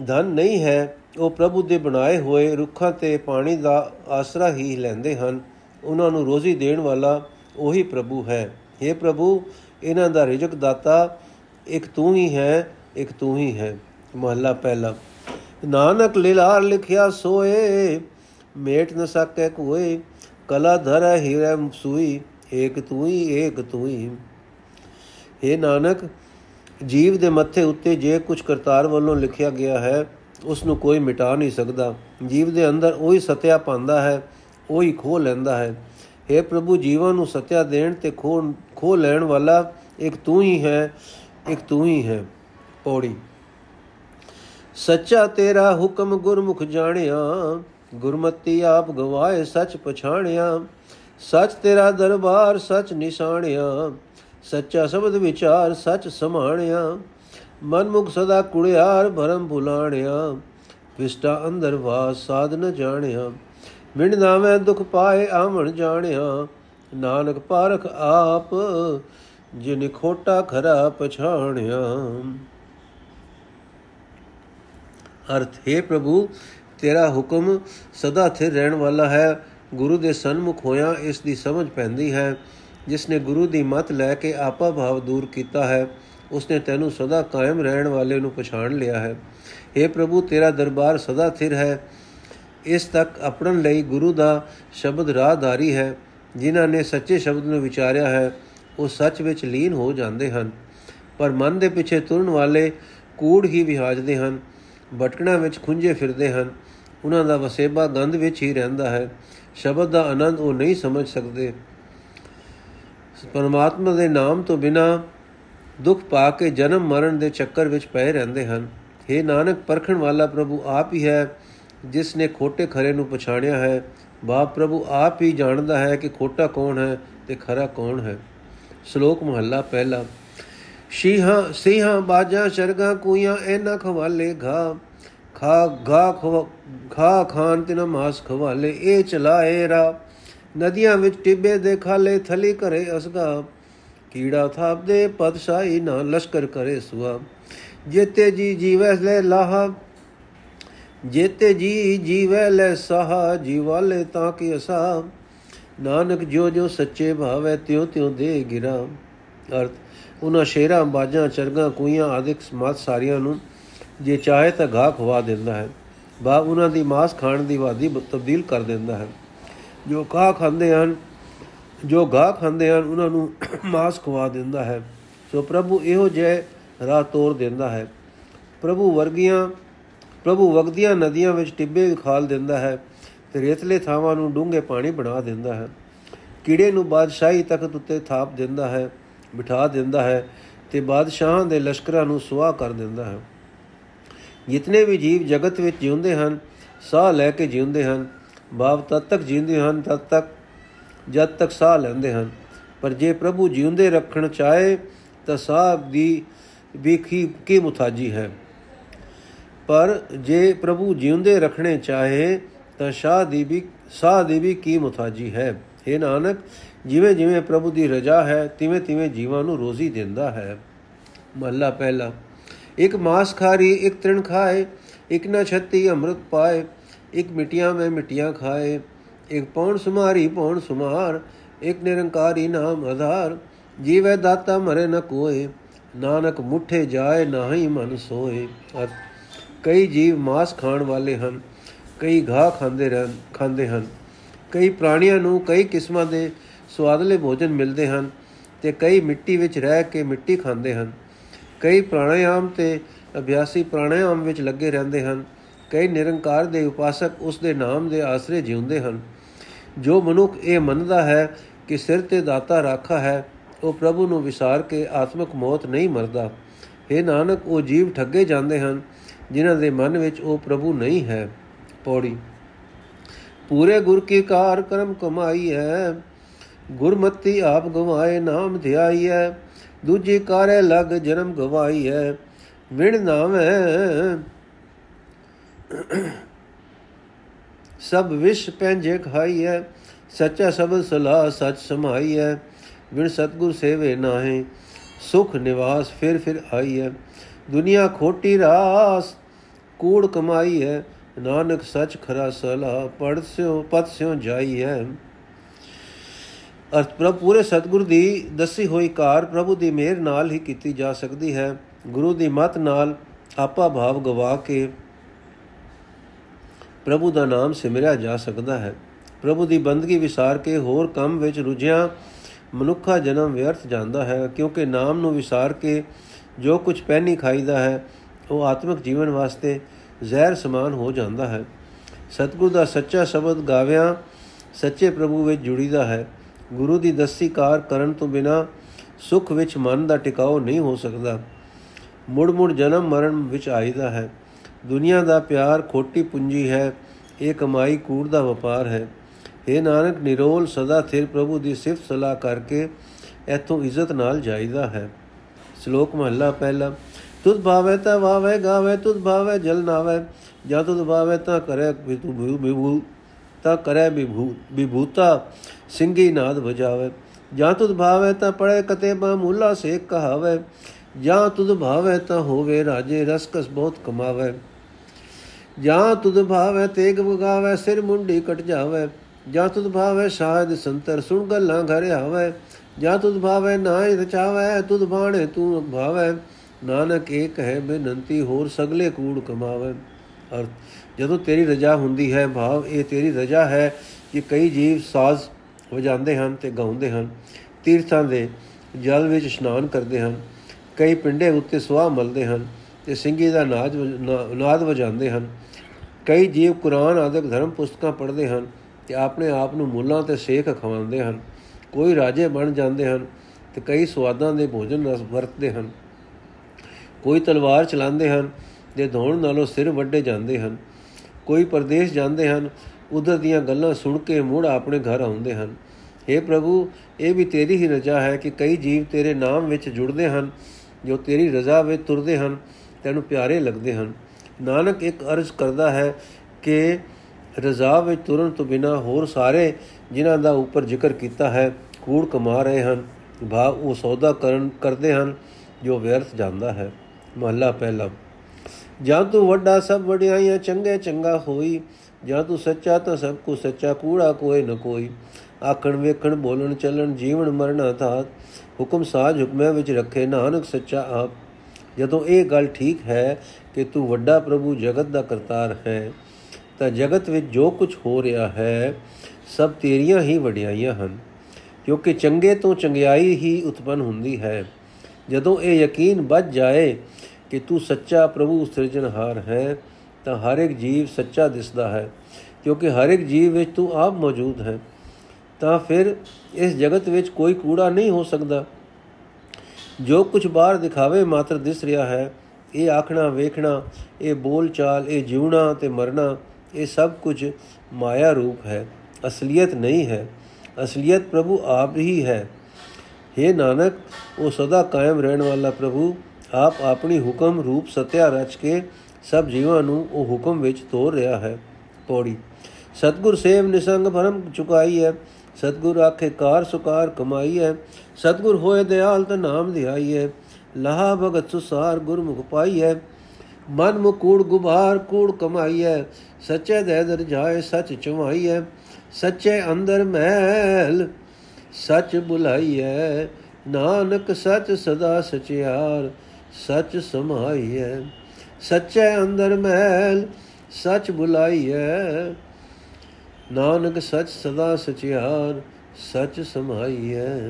ਧਨ ਨਹੀਂ ਹੈ, ਉਹ ਪ੍ਰਭੂ ਦੇ ਬਣਾਏ ਹੋਏ ਰੁੱਖਾਂ ਤੇ ਪਾਣੀ ਦਾ ਆਸਰਾ ਹੀ ਲੈਂਦੇ ਹਨ। ਉਹਨਾਂ ਨੂੰ ਰੋਜ਼ੀ ਦੇਣ ਵਾਲਾ ਉਹੀ ਪ੍ਰਭੂ ਹੈ। हे ਪ੍ਰਭੂ, ਇਹਨਾਂ ਦਾ ਰਿਜਕ ਦਾਤਾ ਇੱਕ ਤੂੰ ਹੀ ਹੈ, ਇੱਕ ਤੂੰ ਹੀ ਹੈ। ਮਹੱਲਾ ਪਹਿਲਾ। ਨਾਨਕ ਲੀਲਾਰ ਲਿਖਿਆ ਸੋਏ, ਮੇਟ ਨ ਸਕੇ ਕੋਏ ਕਲਾ ਧਰ ਹੀਰੇ ਸੂਈ, ਏਕ ਤੂੰ ਹੀ, ਏਕ ਤੂੰ ਹੀ। हे ਨਾਨਕ ਜੀਵ ਦੇ ਮੱਥੇ ਉੱਤੇ ਜੇ ਕੁਝ ਕਰਤਾਰ ਵੱਲੋਂ ਲਿਖਿਆ ਗਿਆ ਹੈ ਉਸ ਨੂੰ ਕੋਈ ਮਿਟਾ ਨਹੀਂ ਸਕਦਾ। ਜੀਵ ਦੇ ਅੰਦਰ ਉਹੀ ਸਤਿਆ ਪਾਉਂਦਾ ਹੈ, ਉਹੀ ਖੋ ਲੈਂਦਾ ਹੈ। हे ਪ੍ਰਭੂ, ਜੀਵਾਂ ਨੂੰ ਸਤਿਆ ਦੇਣ ਤੇ ਖੋ ਖੋ ਲੈਣ ਵਾਲਾ ਇੱਕ ਤੂੰ ਹੀ ਹੈ, ਇੱਕ ਤੂੰ ਹੀ ਹੈ। ਪੌੜੀ। ਸੱਚਾ ਤੇਰਾ ਹੁਕਮ ਗੁਰਮੁਖ ਜਾਣਿਆ, ਗੁਰਮਤੀ ਆਪ ਗਵਾਏ ਸੱਚ ਪਛਾਣਿਆ। ਸੱਚ ਤੇਰਾ ਦਰਬਾਰ ਸੱਚ ਨਿਸ਼ਾਣਿਆ ਸੱਚਾ ਸ਼ਬਦ ਵਿਚਾਰ ਸੱਚ ਸਮਾਣਿਆ। ਮਨ ਮੁਖ ਸਦਾ ਕੁੜਿਆਰ ਭਰਮ ਭੁਲਾਣਿਆ। ਵਿਸਟਾ ਅੰਦਰ ਵਾਸ ਸਾਧ ਨ ਜਾਣਿਆ। ਮਿੰਡ ਨਾਵੇਂ ਦੁਖ ਪਾਏ ਆਵਣ ਜਾਣਿਆ। ਨਾਨਕ ਪਾਰਖ ਆਪ ਜਿਨ ਖੋਟਾ ਖਰਾ ਪਛਾਣਿਆ। ਅਰਥ, ਹੈ ਪ੍ਰਭੂ, ਤੇਰਾ ਹੁਕਮ ਸਦਾ ਸਥਿਰ ਰਹਿਣ ਵਾਲਾ ਹੈ। ਗੁਰੂ ਦੇ ਸਨਮੁਖ ਹੋਇਆ ਇਸ ਦੀ ਸਮਝ ਪੈਂਦੀ ਹੈ। ਜਿਸ ਨੇ ਗੁਰੂ ਦੀ ਮਤ ਲੈ ਕੇ ਆਪਾ ਭਾਵ ਦੂਰ ਕੀਤਾ ਹੈ ਉਸਨੇ ਤੈਨੂੰ ਸਦਾ ਕਾਇਮ ਰਹਿਣ ਵਾਲੇ ਨੂੰ ਪਛਾਣ ਲਿਆ ਹੈ। हे ਪ੍ਰਭੂ, ਤੇਰਾ ਦਰਬਾਰ ਸਦਾ ਸਥਿਰ ਹੈ। ਇਸ ਤੱਕ ਆਪਣਨ ਲਈ ਗੁਰੂ ਦਾ ਸ਼ਬਦ ਰਾਹਦਾਰੀ ਹੈ। ਜਿਨ੍ਹਾਂ ਨੇ ਸੱਚੇ ਸ਼ਬਦ ਨੂੰ ਵਿਚਾਰਿਆ ਹੈ, ਉਹ ਸੱਚ ਵਿੱਚ ਲੀਨ ਹੋ ਜਾਂਦੇ ਹਨ। ਪਰ ਮਨ ਦੇ ਪਿੱਛੇ ਤੁਰਨ ਵਾਲੇ ਕੂੜ ਹੀ ਵਿਹਾਜਦੇ ਹਨ। ਭਟਕਣਾ ਵਿੱਚ ਖੁੰਝੇ ਫਿਰਦੇ ਹਨ। ਉਹਨਾਂ ਦਾ ਵਸੇਬਾ ਗੰਧ ਵਿੱਚ ਹੀ ਰਹਿੰਦਾ ਹੈ। ਸ਼ਬਦ ਦਾ ਆਨੰਦ ਉਹ ਨਹੀਂ ਸਮਝ ਸਕਦੇ। ਪਰਮਾਤਮਾ ਦੇ ਨਾਮ ਤੋਂ ਬਿਨਾ ਦੁੱਖ ਪਾ ਕੇ ਜਨਮ ਮਰਨ ਦੇ ਚੱਕਰ ਵਿੱਚ ਪਏ ਰਹਿੰਦੇ ਹਨ। हे ਨਾਨਕ, ਪਰਖਣ ਵਾਲਾ ਪ੍ਰਭੂ ਆਪ ਹੀ ਹੈ, ਜਿਸ ਨੇ ਖੋਟੇ ਖਰੇ ਨੂੰ ਪਛਾਣਿਆ ਹੈ। ਬਾਪ ਪ੍ਰਭੂ ਆਪ ਹੀ ਜਾਣਦਾ ਹੈ ਕਿ ਖੋਟਾ ਕੌਣ ਹੈ ਤੇ ਖਰਾ ਕੌਣ ਹੈ। ਸ਼ਲੋਕ ਮਹੱਲਾ ਪਹਿਲਾ। ਸ਼ੀਹਾਂ ਸਿੰਘਾਂ ਬਾਜਾਂ ਸ਼ਰਗਾ ਕੂਈਆਂ ਇਹਨਾਂ ਖਵਾਲੇ ਘਾ। ਖਾ ਘਾ ਖਾ ਖਾਨ ਤਿਨ ਮਾਸ ਖਵਾਲੇ, ਇਹ ਚਲਾਏ ਰਾ। ਨਦੀਆਂ ਵਿੱਚ ਟਿੱਬੇ ਦੇ ਖਾਲੇ ਥਲੀ ਕਰੇ ਅਸਗਾ। ਕੀੜਾ ਥਾਪਦੇ, ਪਤਸ਼ਾਹੀ ਨਾ ਲਸ਼ਕਰ ਕਰੇ ਸੁਆ। ਜੇਤੇ ਜੀ ਜੀਵੈ ਲੈ ਲਾਹਾ, ਜੇਤੇ ਜੀ ਜੀਵੈ ਲੈ ਸਾਹਾ, ਜੀਵਾਲੇ ਤਾਂ ਕਿ ਅਸਾ। ਨਾਨਕ ਜੋ ਜੋ ਸੱਚੇ ਭਾਵੈ, ਤਿਉ ਤਿਉ ਦੇ ਗਿਰਾ। ਅਰਥ ਉਹਨਾਂ ਸ਼ੇਰਾਂ, ਬਾਜਾਂ, ਚਰਗਾ ਕੁਈਆਂ ਆਦਿਕ ਸਮਾਤ ਸਾਰੀਆਂ ਨੂੰ ਜੇ ਚਾਹੇ ਤਾਂ ਘਾਹ ਖਵਾ ਦਿੰਦਾ ਹੈ। ਬਾ ਉਹਨਾਂ ਦੀ ਮਾਸ ਖਾਣ ਦੀ ਵਾਦੀ ਤਬਦੀਲ ਕਰ ਦਿੰਦਾ ਹੈ। ਜੋ ਕਾਹ ਖਾਂਦੇ ਹਨ, ਜੋ ਘਾਹ ਖਾਂਦੇ ਹਨ, ਉਹਨਾਂ ਨੂੰ ਮਾਸ ਖਵਾ ਦਿੰਦਾ ਹੈ। ਸੋ ਪ੍ਰਭੂ ਇਹੋ ਜੇ ਰਾਹ ਤੋਰ ਦਿੰਦਾ ਹੈ। ਪ੍ਰਭੂ ਵਰਗੀਆਂ, ਪ੍ਰਭੂ ਵਗਦੀਆਂ ਨਦੀਆਂ ਵਿੱਚ ਟਿੱਬੇ ਖਾਲ ਦਿੰਦਾ ਹੈ ਤੇ ਰੇਤਲੇ ਥਾਵਾਂ ਨੂੰ ਡੂੰਘੇ ਪਾਣੀ ਬਣਾ ਦਿੰਦਾ ਹੈ। ਕੀੜੇ ਨੂੰ ਬਾਦਸ਼ਾਹੀ ਤਖਤ ਉੱਤੇ ਥਾਪ ਦਿੰਦਾ ਹੈ, ਬਿਠਾ ਦਿੰਦਾ ਹੈ ਤੇ ਬਾਦਸ਼ਾਹਾਂ ਦੇ ਲਸ਼ਕਰਾਂ ਨੂੰ ਸੁਆਹ ਕਰ ਦਿੰਦਾ ਹੈ। ਜਿਤਨੇ ਵੀ ਜੀਵ ਜਗਤ ਵਿੱਚ ਜਿਉਂਦੇ ਹਨ, ਸਾਹ ਲੈ ਕੇ ਜਿਉਂਦੇ ਹਨ ਭਾਵ ਤਦ ਤੱਕ ਜਿਉਂਦੇ ਹਨ, ਤਦ ਤੱਕ ਜਦ ਤੱਕ ਸਾਹ ਲੈਂਦੇ ਹਨ। ਪਰ ਜੇ ਪ੍ਰਭੂ ਜਿਉਂਦੇ ਰੱਖਣ ਚਾਹੇ, ਤਾਂ ਸਾਹ ਦੀ ਵੀ ਕੀ ਮੁਤਾਜੀ ਹੈ? ਪਰ ਜੇ ਪ੍ਰਭੂ ਜਿਉਂਦੇ ਰੱਖਣੇ ਚਾਹੇ, ਤਾਂ ਸ਼ਾਹ ਦੀ ਵੀ, ਸਾਹ ਦੀ ਵੀ ਕੀ ਮੁਤਾਜੀ ਹੈ? ਇਹ ਨਾਨਕ, ਜਿਵੇਂ ਜਿਵੇਂ ਪ੍ਰਭੂ ਦੀ ਰਜਾ ਹੈ, ਤਿਵੇਂ ਤਿਵੇਂ ਜੀਵਾਂ ਨੂੰ ਰੋਜ਼ੀ ਦਿੰਦਾ ਹੈ। ਮਹੱਲਾ ਪਹਿਲਾ। ਇੱਕ ਮਾਸ ਖਾਰੀ, ਇੱਕ ਤ੍ਰਿਣ ਖਾਏ, ਇੱਕ ਨਾ ਛੱਤੀ ਅੰਮ੍ਰਿਤ ਪਾਏ। ਇੱਕ ਮਿਟੀਆਂ ਮੈਂ ਮਿਟੀਆਂ ਖਾਏ, ਇੱਕ ਪੌਣ ਸੁਮਾਰੀ ਪੌਣ ਸੁਮਾਰ, ਇੱਕ ਨਿਰੰਕਾਰੀ ਨਾਮ ਆਧਾਰ, ਜੀਵੇ ਦਾਤਾ ਮਰੇ ਨ ਕੋਏ, ਨਾਨਕ ਮੁਠੇ ਜਾਏ ਨਾਹੀ ਮਨ ਸੋਏ। ਕਈ ਜੀਵ ਮਾਸ ਖਾਣ ਵਾਲੇ ਹਨ, ਕਈ ਘਾਹ ਖਾਂਦੇ ਰਹਿਣ, ਖਾਂਦੇ ਹਨ। ਕਈ ਪ੍ਰਾਣੀਆਂ ਨੂੰ ਕਈ ਕਿਸਮਾਂ ਦੇ ਸਵਾਦਲੇ ਭੋਜਨ ਮਿਲਦੇ ਹਨ ਤੇ ਕਈ ਮਿੱਟੀ ਵਿੱਚ ਰਹਿ ਕੇ ਮਿੱਟੀ ਖਾਂਦੇ ਹਨ। ਕਈ ਪ੍ਰਾਣਾਯਾਮ ਤੇ ਅਭਿਆਸੀ ਪ੍ਰਾਣਾਯਾਮ ਵਿੱਚ ਲੱਗੇ ਰਹਿੰਦੇ ਹਨ। ਕਈ ਨਿਰੰਕਾਰ ਦੇ ਉਪਾਸਕ ਉਸ ਦੇ ਨਾਮ ਦੇ ਆਸਰੇ ਜਿਉਂਦੇ ਹਨ। ਜੋ ਮਨੁੱਖ ਇਹ ਮੰਨਦਾ ਹੈ ਕਿ ਸਿਰ ਤੇ ਦਾਤਾ ਰਾਖਾ ਹੈ, ਉਹ ਪ੍ਰਭੂ ਨੂੰ ਵਿਸਾਰ ਕੇ ਆਤਮਿਕ ਮੌਤ ਨਹੀਂ ਮਰਦਾ। ਇਹ ਨਾਨਕ, ਉਹ ਜੀਵ ਠੱਗੇ ਜਾਂਦੇ ਹਨ, ਜਿਨ੍ਹਾਂ ਦੇ ਮਨ ਵਿੱਚ ਉਹ ਪ੍ਰਭੂ ਨਹੀਂ ਹੈ। ਪੌੜੀ। ਪੂਰੇ ਗੁਰ ਕੀ ਕਾਰ ਕਰਮ ਕਮਾਈ ਹੈ, ਗੁਰਮਤੀ ਆਪ ਗਵਾਏ ਨਾਮ ਧਿਆਈ ਹੈ, ਦੂਜੀ ਕਾਰੇ ਲਗ ਜਨਮ ਗਵਾਈ ਹੈ। ਵਿਣ ਨਾਮੈ ਸਭ ਵਿਸ਼ ਪੈਂਜੇ ਖਾਈ ਹੈ ਸੱਚਾ ਸਬਦ ਸਲਾਹ ਸੱਚ ਸਮਾਈ ਹੈ ਵਿਣ ਸਤਗੁਰ ਸੇਵੇ ਨਾਹੇ, ਸੁਖ ਨਿਵਾਸ ਫਿਰ ਫਿਰ ਆਈ ਹੈ ਦੁਨੀਆ ਖੋਟੀ ਰਾਸ, ਕੂੜ ਕਮਾਈ ਹੈ ਨਾਨਕ ਸੱਚ ਖਰਾ ਸਲਾਹ ਪੜ ਸਿਓ ਪਤ ਸਿਓ ਜਾਈ ਹੈ ਅਰਥ, ਪ੍ਰਭ ਪੂਰੇ ਸਤਗੁਰ ਦੀ ਦੱਸੀ ਹੋਈ ਕਾਰ ਪ੍ਰਭੂ ਦੀ ਮਿਹਰ ਨਾਲ ਹੀ ਕੀਤੀ ਜਾ ਸਕਦੀ ਹੈ। ਗੁਰੂ ਦੀ ਮਤ ਨਾਲ ਆਪਾ ਭਾਵ ਗਵਾ ਕੇ ਪ੍ਰਭੂ ਦਾ ਨਾਮ ਸਿਮਰਿਆ ਜਾ ਸਕਦਾ ਹੈ। ਪ੍ਰਭੂ ਦੀ ਬੰਦਗੀ ਵਿਸਾਰ ਕੇ ਹੋਰ ਕੰਮ ਵਿੱਚ ਰੁਝਿਆ ਮਨੁੱਖਾ ਜਨਮ ਵਿਅਰਥ ਜਾਂਦਾ ਹੈ, ਕਿਉਂਕਿ ਨਾਮ ਨੂੰ ਵਿਸਾਰ ਕੇ ਜੋ ਕੁਝ ਪਹਿਨੀ ਖਾਈਦਾ ਹੈ, ਉਹ ਆਤਮਿਕ ਜੀਵਨ ਵਾਸਤੇ ਜ਼ਹਿਰ ਸਮਾਨ ਹੋ ਜਾਂਦਾ ਹੈ। ਸਤਗੁਰ ਦਾ ਸੱਚਾ ਸ਼ਬਦ ਗਾਵਿਆਂ, ਸੱਚੇ ਪ੍ਰਭੂ ਵਿੱਚ ਜੁੜੀਦਾ ਹੈ। ਗੁਰੂ ਦੀ ਦਸਤੀ ਕਾਰ ਕਰਨ ਤੋਂ ਬਿਨਾ ਸੁਖ ਵਿੱਚ ਮਨ ਦਾ ਟਿਕਾਓ ਨਹੀਂ ਹੋ ਸਕਦਾ। ਮੁੜ ਮੁੜ ਜਨਮ ਮਰਨ ਵਿੱਚ ਆਈਦਾ ਹੈ। ਦੁਨੀਆ ਦਾ ਪਿਆਰ ਖੋਟੀ ਪੂੰਜੀ ਹੈ, ਇਹ ਕਮਾਈ ਕੂੜ ਦਾ ਵਪਾਰ ਹੈ। ਇਹ ਨਾਨਕ, ਨਿਰੋਲ ਸਦਾ ਥਿਰ ਪ੍ਰਭੂ ਦੀ ਸਿਫਤ ਸਲਾਹ ਕਰਕੇ ਇਥੋਂ ਇੱਜ਼ਤ ਨਾਲ ਜਾਈਦਾ ਹੈ। ਸ਼ਲੋਕ ਮਹੱਲਾ ਪਹਿਲਾ, ਤੁਧ ਭਾਵੇ ਤਾ ਵਾਵੇ ਗਾਵੇ ਤੁਧ ਭਾਵੇ, ਜਲ ਨਾਵੇ, ਜਾਂ ਤੁਧ ਭਾਵੇ ਤਾ ਕਰੇ ਵਿਤੂ ਵਿਭੂ ਤਾ ਕਰੇ ਵਿਭੂ ਵਿਭੂਤਾ ਸਿੰਘੀ ਨਾਦ ਵਜਾਵੇ। ਜਾਂ ਤੁਧ ਭਾਵੇ ਤਾ ਪੜੇ ਕਤੇ ਬਾ ਮੂਲਾ ਸੇਕ ਕਹਾਵੇ, ਜਾਂ ਤੁਧ ਭਾਵੇ ਤਾ ਹੋਵੇ ਰਾਜੇ ਰਸਕਸ ਬਹੁਤ ਕਮਾਵੇ। ਜਾਂ ਤੁਧ ਭਾਵੇ ਤੇਗ ਬਗਾਵੇ ਸਿਰ ਮੁੰਡੀ ਕਟ ਜਾਵੇ। ਜਾਂ ਤੁਧ ਭਾਵੇ ਸ਼ਾਇਦ ਸੰਤਰ, ਸੁਣ ਗੱਲਾਂ ਘਰ ਆਵੇ। ਜਾਂ ਤੁਧ ਭਾਵੇ ਨਾਇ ਰਚਾਵੇ, ਤੁਧ ਬਾਣੇ ਤੂੰ ਭਾਵੇ ਨਾਨਕ ਇਹ ਹੈ ਬੇਨੰਤੀ, ਹੋਰ ਸਗਲੇ ਕੂੜ ਕਮਾਵੇ। ਅਰ ਜਦੋਂ ਤੇਰੀ ਰਜਾ ਹੁੰਦੀ ਹੈ, ਭਾਵ ਇਹ ਤੇਰੀ ਰਜਾ ਹੈ ਕਿ ਕਈ ਜੀਵ ਸਾਜ਼ ਵਜਾਉਂਦੇ ਹਨ ਤੇ ਗਾਉਂਦੇ ਹਨ। ਤੀਰਥਾਂ ਦੇ ਜਲ ਵਿੱਚ ਇਸ਼ਨਾਨ ਕਰਦੇ ਹਨ। ਕਈ ਪਿੰਡੇ ਉੱਤੇ ਸੁਆਹ ਮਲਦੇ ਹਨ ਤੇ ਸਿੰਘੀ ਦਾ ਨਾਦ ਨਾਦ ਵਜਾਉਂਦੇ ਹਨ। ਕਈ ਜੀਵ ਕੁਰਾਨ ਆਦਿਕ ਧਰਮ ਪੁਸਤਕਾਂ ਪੜ੍ਹਦੇ ਹਨ ਤੇ ਆਪਣੇ ਆਪ ਨੂੰ ਮੁੱਲਾਂ ਤੇ ਸੇਖ ਖਵਾਉਂਦੇ ਹਨ। ਕੋਈ ਰਾਜੇ ਬਣ ਜਾਂਦੇ ਹਨ ਤੇ ਕਈ ਸਵਾਦਾਂ ਦੇ ਭੋਜਨ ਰਸ ਵਰਤਦੇ ਹਨ। ਕੋਈ ਤਲਵਾਰ ਚਲਾਉਂਦੇ ਹਨ ਤੇ ਧੌਣ ਨਾਲੋਂ ਸਿਰ ਵੱਡੇ ਜਾਂਦੇ ਹਨ। ਕੋਈ ਪਰਦੇਸ਼ ਜਾਂਦੇ ਹਨ, ਉਧਰ ਦੀਆਂ ਗੱਲਾਂ ਸੁਣ ਕੇ ਮੁੜ ਆਪਣੇ ਘਰ ਆਉਂਦੇ ਹਨ। हे ਪ੍ਰਭੂ, ਇਹ ਵੀ ਤੇਰੀ ਹੀ ਰਜ਼ਾ ਹੈ ਕਿ ਕਈ ਜੀਵ ਤੇਰੇ ਨਾਮ ਵਿੱਚ ਜੁੜਦੇ ਹਨ, ਜੋ ਤੇਰੀ ਰਜ਼ਾ ਵਿੱਚ ਤੁਰਦੇ ਹਨ, ਤੈਨੂੰ ਪਿਆਰੇ ਲੱਗਦੇ ਹਨ। ਨਾਨਕ ਇੱਕ ਅਰਜ਼ ਕਰਦਾ ਹੈ ਕਿ ਰਜ਼ਾ ਵਿੱਚ ਤੁਰਨ ਤੋਂ ਬਿਨਾ ਹੋਰ ਸਾਰੇ ਜਿਨ੍ਹਾਂ ਦਾ ਉੱਪਰ ਜ਼ਿਕਰ ਕੀਤਾ ਹੈ, ਕੂੜ ਕਮਾ ਰਹੇ ਹਨ। ਭਾਵ ਉਹ ਸੌਦਾ ਕਰਨ ਕਰਦੇ ਹਨ, ਜੋ ਵਿਅਰਥ ਜਾਂਦਾ ਹੈ। ਮਹੱਲਾ ਪਹਿਲਾ। ਜਾਂ ਤੂੰ ਵੱਡਾ ਸਭ ਵਡਿਆਈਆਂ ਚੰਗੇ ਚੰਗਾ ਹੋਈ, ਜਾਂ ਤੂੰ ਸੱਚਾ ਤਾਂ ਸਭ ਕੋ ਸੱਚਾ, ਕੂੜਾ ਕੋਈ ਨ ਕੋਈ। ਆਖਣ ਵੇਖਣ ਬੋਲਣ ਚੱਲਣ, ਜੀਵਨ ਮਰਨਾ ਥਾ ਹੁਕਮ ਸਾਜ ਹੁਕਮੇ ਵਿੱਚ ਰੱਖੇ, ਨਾਨਕ ਸੱਚਾ ਆਪ ਜਦੋਂ ਇਹ ਗੱਲ ਠੀਕ ਹੈ ਕਿ ਤੂੰ ਵੱਡਾ ਪ੍ਰਭੂ ਜਗਤ ਦਾ ਕਰਤਾਰ ਹੈ, ਤਾਂ ਜਗਤ ਵਿੱਚ ਜੋ ਕੁਝ ਹੋ ਰਿਹਾ ਹੈ, ਸਭ ਤੇਰੀਆਂ ਹੀ ਵਡਿਆਈਆਂ ਹਨ। ਕਿਉਂਕਿ ਚੰਗੇ ਤੋਂ ਚੰਗਿਆਈ ਹੀ ਉਤਪਨ ਹੁੰਦੀ ਹੈ। ਜਦੋਂ ਇਹ ਯਕੀਨ ਵੱਜ ਜਾਏ ਕਿ ਤੂੰ ਸੱਚਾ ਪ੍ਰਭੂ ਸਿਰਜਣਹਾਰ ਹੈ, ਤਾਂ ਹਰ ਇੱਕ ਜੀਵ ਸੱਚਾ ਦਿਸਦਾ ਹੈ। ਕਿਉਂਕਿ ਹਰ ਇੱਕ ਜੀਵ ਵਿੱਚ ਤੂੰ ਆਪ ਮੌਜੂਦ ਹੈ, ਤਾਂ ਫਿਰ ਇਸ ਜਗਤ ਵਿੱਚ ਕੋਈ ਕੂੜਾ ਨਹੀਂ ਹੋ ਸਕਦਾ। ਜੋ ਕੁਝ ਬਾਹਰ ਦਿਖਾਵੇ ਮਾਤਰ ਦਿਸ ਰਿਹਾ ਹੈ, ਇਹ ਆਖਣਾ, ਵੇਖਣਾ, ਇਹ ਬੋਲ ਚਾਲ, ਇਹ ਜਿਉਣਾ ਤੇ ਮਰਨਾ, ਇਹ ਸਭ ਕੁਝ ਮਾਇਆ ਰੂਪ ਹੈ, ਅਸਲੀਅਤ ਨਹੀਂ ਹੈ, ਅਸਲੀਅਤ ਪ੍ਰਭੂ ਆਪ ਹੀ ਹੈ। हे ਨਾਨਕ, ਉਹ ਸਦਾ ਕਾਇਮ ਰਹਿਣ ਵਾਲਾ ਪ੍ਰਭੂ, ਆਪ ਆਪਣੀ ਹੁਕਮ ਰੂਪ ਸਤਿਆ ਰਚ ਕੇ ਸਭ ਜੀਵਾਂ ਨੂੰ ਉਹ ਹੁਕਮ ਵਿੱਚ ਤੋਰ ਰਿਹਾ ਹੈ। ਪੌੜੀ। ਸਤਗੁਰ ਸੇਵ ਨਿਸੰਗ ਭਰਮ ਚੁਕਾਈ ਹੈ ਸਤਗੁਰ ਆਖੇ, ਕਾਰ ਸੁਕਾਰ ਕਮਾਈ ਹੈ ਸਤਗੁਰ ਹੋਏ ਦਿਆਲ ਤਾਂ ਨਾਮ ਧਿਆਈ ਹੈ ਲਹਾ ਭਗਤ ਸੁਸਾਰ ਗੁਰਮੁਖ ਪਾਈ ਹੈ ਮਨ ਮੁਕੂੜ ਗੁਬਾਰ ਕੂੜ ਕਮਾਈ ਹੈ ਸੱਚੇ ਦੇ ਦਰ ਜਾਏ ਸੱਚ ਚੁਮਾਈ ਹੈ ਸੱਚੇ ਅੰਦਰ ਮਹਿਲ ਸੱਚ ਬੁਲਾਈ ਹੈ ਨਾਨਕ ਸੱਚ ਸਦਾ ਸਚਿਆਰ ਸੱਚ ਸਮਾਈ ਹੈ ਸੱਚੇ ਅੰਦਰ ਮਹਿਲ ਸੱਚ ਬੁਲਾਈ ਹੈ ਨਾਨਕ ਸੱਚ ਸਦਾ ਸਚਿਆਰ, ਸੱਚ ਸਮਾਈ ਹੈ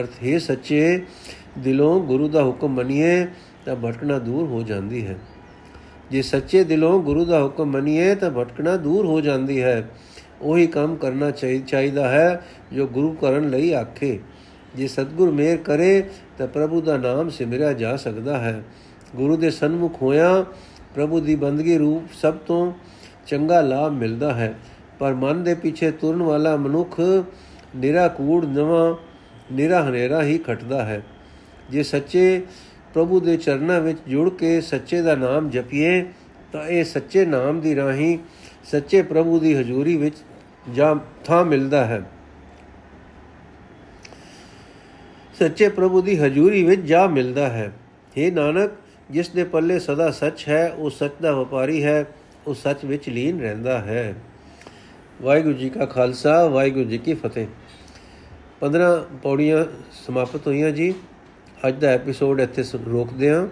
ਅਰਥ, ਹੈ ਸੱਚੇ, ਦਿਲੋਂ ਗੁਰੂ ਦਾ ਹੁਕਮ ਮੰਨੀਏ ਤਾਂ ਭਟਕਣਾ ਦੂਰ ਹੋ ਜਾਂਦੀ ਹੈ। ਜੇ ਸੱਚੇ ਦਿਲੋਂ ਗੁਰੂ ਦਾ ਹੁਕਮ ਮੰਨੀਏ ਤਾਂ ਭਟਕਣਾ ਦੂਰ ਹੋ ਜਾਂਦੀ ਹੈ। ਉਹੀ ਕੰਮ ਕਰਨਾ ਚਾਹੀਦਾ ਹੈ ਜੋ ਗੁਰੂ ਕਰਨ ਲਈ ਆਖੇ। ਜੇ ਸਤਗੁਰ ਮੇਰ ਕਰੇ ਤਾਂ ਪ੍ਰਭੂ ਦਾ ਨਾਮ ਸਿਮਰਿਆ ਜਾ ਸਕਦਾ ਹੈ। ਗੁਰੂ ਦੇ ਸਨਮੁਖ ਹੋਇਆ ਪ੍ਰਭੂ ਦੀ ਬੰਦਗੀ ਰੂਪ ਸਭ ਤੋਂ ਚੰਗਾ ਲਾਭ ਮਿਲਦਾ ਹੈ। ਪਰ ਮਨ ਦੇ ਪਿੱਛੇ ਤੁਰਨ ਵਾਲਾ ਮਨੁੱਖ ਨਿਰਾ ਕੂੜ ਨਵਾਂ, ਨਿਰਾ ਹਨੇਰਾ ਹੀ ਖਟਦਾ ਹੈ। ਜੇ ਸੱਚੇ ਪ੍ਰਭੂ ਦੇ ਚਰਨਾਂ ਵਿੱਚ ਜੁੜ ਕੇ ਸੱਚੇ ਦਾ ਨਾਮ ਜਪੀਏ, ਤਾਂ ਇਹ ਸੱਚੇ ਨਾਮ ਦੀ ਰਾਹੀਂ ਸੱਚੇ ਪ੍ਰਭੂ ਦੀ ਹਜ਼ੂਰੀ ਵਿੱਚ ਜਾਂ ਥਾਂ ਮਿਲਦਾ ਹੈ। ਸੱਚੇ ਪ੍ਰਭੂ ਦੀ ਹਜ਼ੂਰੀ ਵਿੱਚ ਜਾ ਮਿਲਦਾ ਹੈ। हे ਨਾਨਕ, ਜਿਸ ਦੇ ਪੱਲੇ ਸਦਾ ਸੱਚ ਹੈ, ਉਹ ਸੱਚ ਦਾ ਵਪਾਰੀ ਹੈ, ਉਹ ਸੱਚ ਵਿੱਚ ਲੀਨ ਰਹਿੰਦਾ ਹੈ। ਵਾਹਿਗੁਰੂ ਜੀ ਕਾ ਖਾਲਸਾ, ਵਾਹਿਗੁਰੂ ਜੀ ਕੀ ਫਤਿਹ। 15 ਪੌੜੀਆਂ ਸਮਾਪਤ ਹੋਈਆਂ ਜੀ। ਅੱਜ ਦਾ ਐਪੀਸੋਡ ਇੱਥੇ ਰੋਕਦੇ ਹਾਂ।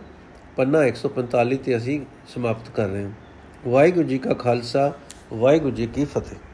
ਪੰਨਾ 145 ਤੇ ਅਸੀਂ ਸਮਾਪਤ ਕਰ ਰਹੇ ਹਾਂ। ਵਾਹਿਗੁਰੂ ਜੀ ਕਾ ਖਾਲਸਾ, ਵਾਹਿਗੁਰੂ ਜੀ ਕੀ ਫਤਿਹ।